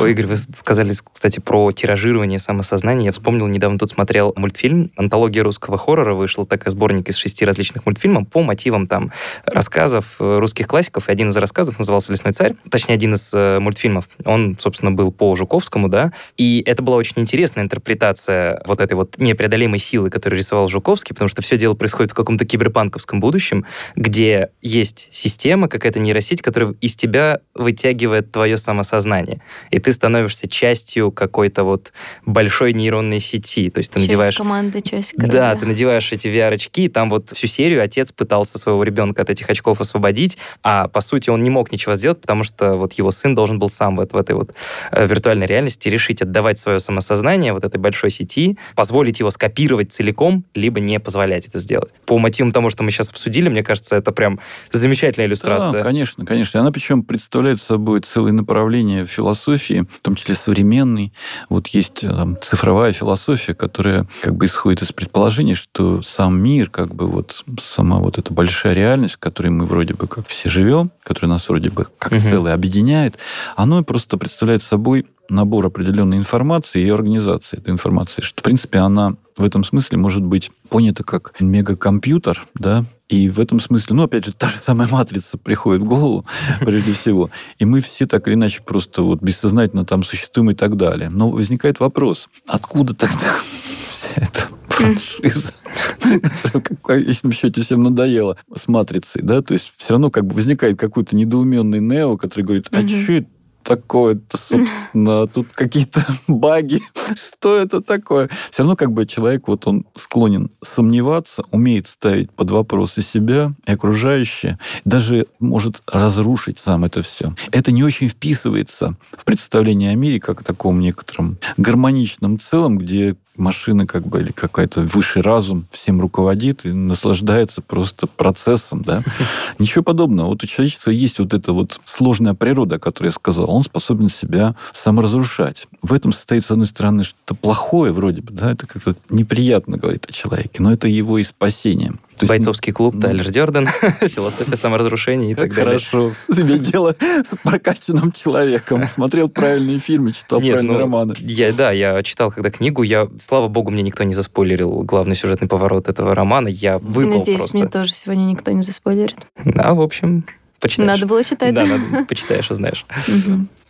Ой, Игорь, вы сказали, кстати, про тиражирование самосознания. Я вспомнил, недавно тут смотрел мультфильм «Антология русского хоррора». Вышел такой сборник из шести различных мультфильмов по мотивам там рассказов э, русских классиков. И один из рассказов назывался «Лесной царь». Точнее, один из э, мультфильмов. Он, собственно, был по Жуковскому, да. И это была очень интересная интерпретация вот этой вот непреодолимой силы, которую рисовал Жуковский, потому что все дело происходит в каком-то киберпанковском будущем, где есть система, какая-то нейросеть, которая из тебя вытягивает твое самосознание. И ты становишься частью какой-то вот большой нейронной сети. То есть ты часть надеваешь... команды, часть короля. Да, ты надеваешь эти VR-очки, и там вот всю серию отец пытался своего ребенка от этих очков освободить, а по сути он не мог ничего сделать, потому что вот его сын должен был сам вот в этой вот э, виртуальной реальности решить отдавать свое самосознание вот этой большой сети, позволить его скопировать целиком, либо не позволять это сделать. По мотивам того, что мы сейчас обсудили, мне кажется, это прям замечательная иллюстрация. Да, конечно, конечно. Она причем представляет собой целое направление философии, в том числе современной. Вот есть э, там, цифровая философия, которая как бы исходит из предположения, что сам мир, как бы вот сама вот эта большая реальность, в которой мы вроде бы как все живем, которая нас вроде бы как угу. целое объединяет, оно просто представляет собой набор определенной информации и организации этой информации, что, в принципе, она в этом смысле может быть понята как мегакомпьютер, да, и в этом смысле, ну, опять же, та же самая матрица приходит в голову, прежде всего, и мы все так или иначе просто вот бессознательно там существуем и так далее. Но возникает вопрос, откуда тогда вся эта франшиза, которая в конечном счете всем надоела с «Матрицей», да, то есть все равно как бы возникает какой-то недоуменный Нео, который говорит, а что это такое-то, собственно, тут какие-то баги, что это такое? Все равно как бы человек, вот он склонен сомневаться, умеет ставить под вопрос и себя, и окружающее, даже может разрушить сам это все. Это не очень вписывается в представление о мире как о таком некотором гармоничном целом, где машина как бы или какой-то высший разум всем руководит и наслаждается просто процессом, да. Ничего подобного. Вот у человечества есть вот эта вот сложная природа, о которой я сказал. Он способен себя саморазрушать. В этом состоит, с одной стороны, что-то плохое вроде бы, да, это как-то неприятно говорит о человеке, но это его и спасение. То есть, Бойцовский клуб, ну, Тайлер Дерден, философия саморазрушения и так далее. Хорошо. Тебе дело с прокачанным человеком. Смотрел правильные фильмы, читал Нет, правильные ну, романы. Я, да, я читал когда книгу, я, слава богу, мне никто не заспойлерил главный сюжетный поворот этого романа, я выпал Надеюсь, просто. мне тоже сегодня никто не заспойлерит. Да, в общем, почитаешь. Надо было читать. Да, надо, почитаешь, узнаешь.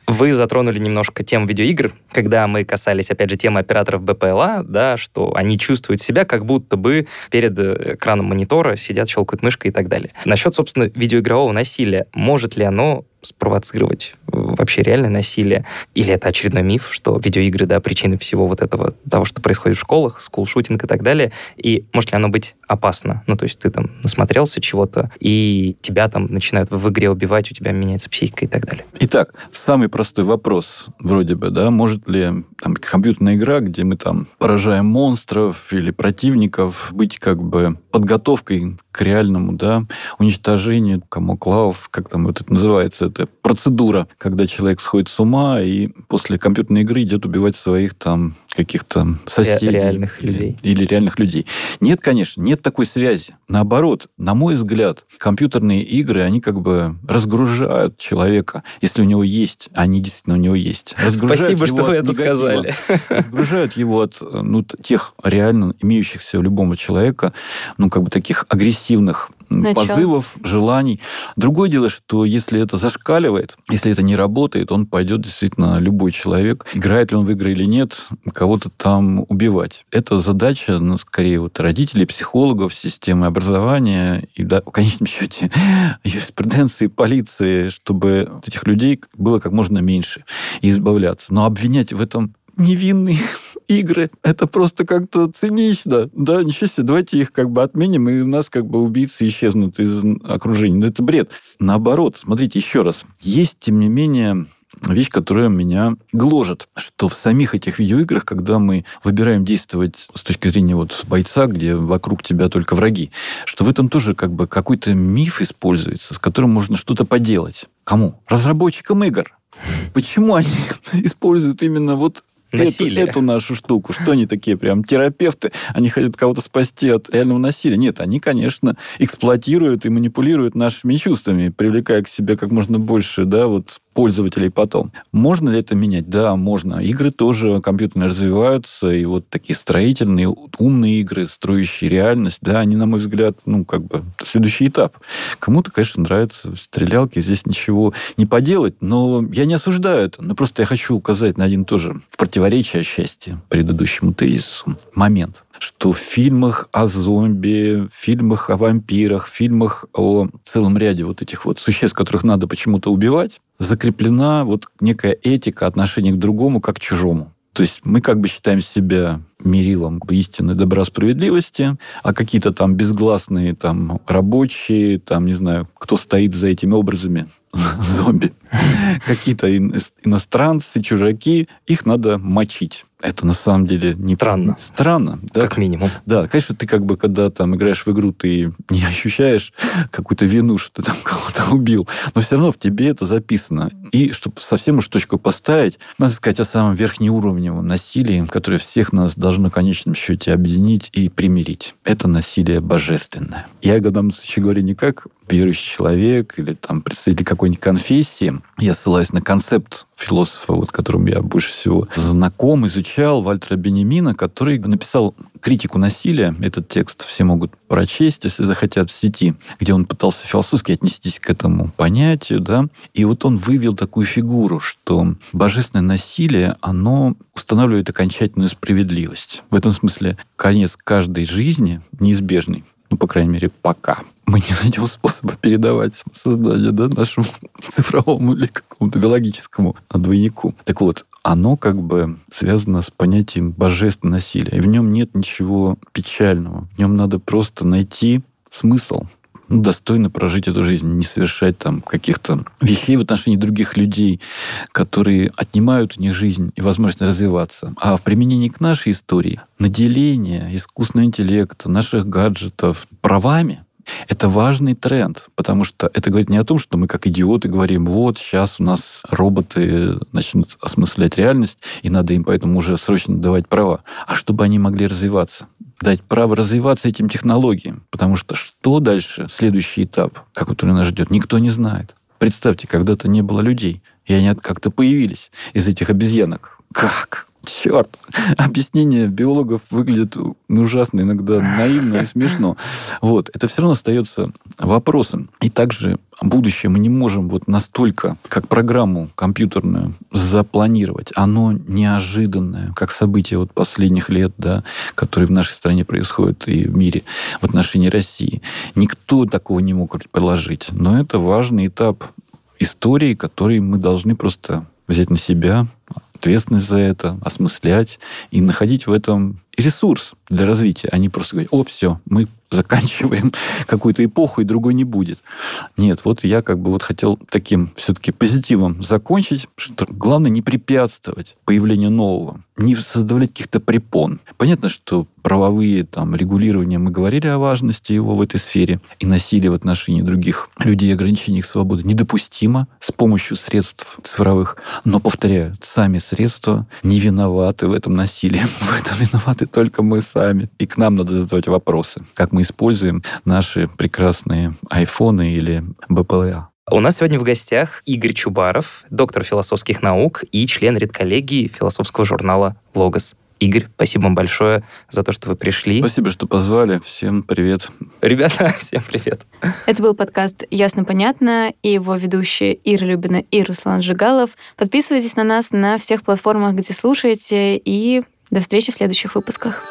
Вы затронули немножко тему видеоигр, когда мы касались, опять же, темы операторов БПЛА, да, что они чувствуют себя, как будто бы перед э, экраном монитора сидят, щелкают мышкой и так далее. Насчет, собственно, видеоигрового насилия. Может ли оно спровоцировать вообще реальное насилие? Или это очередной миф, что видеоигры, да, причины всего вот этого, того, что происходит в школах, скулшутинг и так далее? И может ли оно быть опасно? Ну, то есть ты там насмотрелся чего-то, и тебя там начинают в игре убивать, у тебя меняется психика и так далее. Итак, самый простой вопрос, вроде бы, да, может ли там компьютерная игра, где мы там поражаем монстров или противников, быть как бы подготовкой к реальному, да, уничтожению камоклавов, как там вот это называется, это процедура, когда человек сходит с ума и после компьютерной игры идет убивать своих там каких-то соседей. Реальных людей. Или реальных людей. Нет, конечно, нет такой связи. Наоборот, на мой взгляд, компьютерные игры, они как бы разгружают человека, если у него есть, они действительно у него есть. Спасибо, что вы это сказали. Разгружают его от ну, тех реально имеющихся у любого человека, ну, как бы таких агрессивных Начало. позывов, желаний. Другое дело, что если это зашкаливает, если это не работает, он пойдет действительно любой человек, играет ли он в игры или нет, кого-то там убивать. Это задача, ну, скорее, вот родителей, психологов, системы образования и, да, в конечном счете, юриспруденции, полиции, чтобы этих людей было как можно меньше и избавляться. Но обвинять в этом невинные игры. Это просто как-то цинично. Да, ничего себе, давайте их как бы отменим, и у нас как бы убийцы исчезнут из окружения. Но это бред. Наоборот, смотрите еще раз. Есть, тем не менее, вещь, которая меня гложет, что в самих этих видеоиграх, когда мы выбираем действовать с точки зрения вот бойца, где вокруг тебя только враги, что в этом тоже как бы какой-то миф используется, с которым можно что-то поделать. Кому? Разработчикам игр. Почему они используют именно вот насилие. Эту, эту нашу штуку. Что они такие прям терапевты? Они хотят кого-то спасти от реального насилия. Нет, они, конечно, эксплуатируют и манипулируют нашими чувствами, привлекая к себе как можно больше, да, вот пользователей потом. Можно ли это менять? Да, можно. Игры тоже компьютерные развиваются, и вот такие строительные, умные игры, строящие реальность, да, они, на мой взгляд, ну, как бы следующий этап. Кому-то, конечно, нравятся стрелялки, здесь ничего не поделать, но я не осуждаю это. Но просто я хочу указать на один тоже в противоречие счастья предыдущему тезису момент что в фильмах о зомби, в фильмах о вампирах, в фильмах о целом ряде вот этих вот существ, которых надо почему-то убивать, закреплена вот некая этика отношения к другому как к чужому. То есть мы как бы считаем себя мерилом истины, добра, справедливости, а какие-то там безгласные там рабочие, там, не знаю, кто стоит за этими образами, зомби, какие-то иностранцы, чужаки, их надо мочить. Это на самом деле не странно. Странно, да. Как минимум. Да, конечно, ты как бы, когда там играешь в игру, ты не ощущаешь какую-то вину, что ты там кого-то убил, но все равно в тебе это записано. И чтобы совсем уж точку поставить, надо сказать о самом верхнеуровневом насилии, которое всех нас должно в конечном счете объединить и примирить. Это насилие божественное. Я в данном случае говорю не как верующий человек или там представитель какой-нибудь конфессии, я ссылаюсь на концепт философа, вот, которым я больше всего знаком, изучал, Вальтера Бенемина, который написал критику насилия. Этот текст все могут прочесть, если захотят, в сети, где он пытался философски отнестись к этому понятию. Да? И вот он вывел такую фигуру, что божественное насилие, оно устанавливает окончательную справедливость. В этом смысле конец каждой жизни неизбежный. По крайней мере, пока мы не найдем способа передавать сознание да, нашему цифровому или какому-то биологическому двойнику. Так вот, оно как бы связано с понятием божественного насилия. И в нем нет ничего печального. В нем надо просто найти смысл, достойно прожить эту жизнь, не совершать там каких-то вещей в отношении других людей, которые отнимают у них жизнь и возможность развиваться. А в применении к нашей истории наделение искусственного интеллекта, наших гаджетов правами, это важный тренд, потому что это говорит не о том, что мы как идиоты говорим, вот сейчас у нас роботы начнут осмыслять реальность, и надо им поэтому уже срочно давать права, а чтобы они могли развиваться дать право развиваться этим технологиям. Потому что что дальше, следующий этап, который нас ждет, никто не знает. Представьте, когда-то не было людей, и они как-то появились из этих обезьянок. Как? Черт, объяснение биологов выглядит ужасно, иногда наивно и смешно. Вот, это все равно остается вопросом. И также будущее мы не можем вот настолько, как программу компьютерную, запланировать. Оно неожиданное, как события вот последних лет, да, которые в нашей стране происходят и в мире в отношении России. Никто такого не мог предположить. Но это важный этап истории, который мы должны просто взять на себя, ответственность за это, осмыслять и находить в этом ресурс для развития, а не просто говорить, о, все, мы заканчиваем какую-то эпоху, и другой не будет. Нет, вот я как бы вот хотел таким все-таки позитивом закончить, что главное не препятствовать появлению нового, не создавать каких-то препон. Понятно, что правовые там регулирования, мы говорили о важности его в этой сфере, и насилие в отношении других людей, ограничение их свободы недопустимо с помощью средств цифровых. Но, повторяю, сами средства не виноваты в этом насилии. В этом виноваты только мы сами. И к нам надо задавать вопросы, как мы используем наши прекрасные айфоны или БПЛА. У нас сегодня в гостях Игорь Чубаров, доктор философских наук и член редколлегии философского журнала «Логос». Игорь, спасибо вам большое за то, что вы пришли. Спасибо, что позвали. Всем привет. Ребята, всем привет. Это был подкаст «Ясно-понятно» и его ведущие Ира Любина и Руслан Жигалов. Подписывайтесь на нас на всех платформах, где слушаете, и до встречи в следующих выпусках.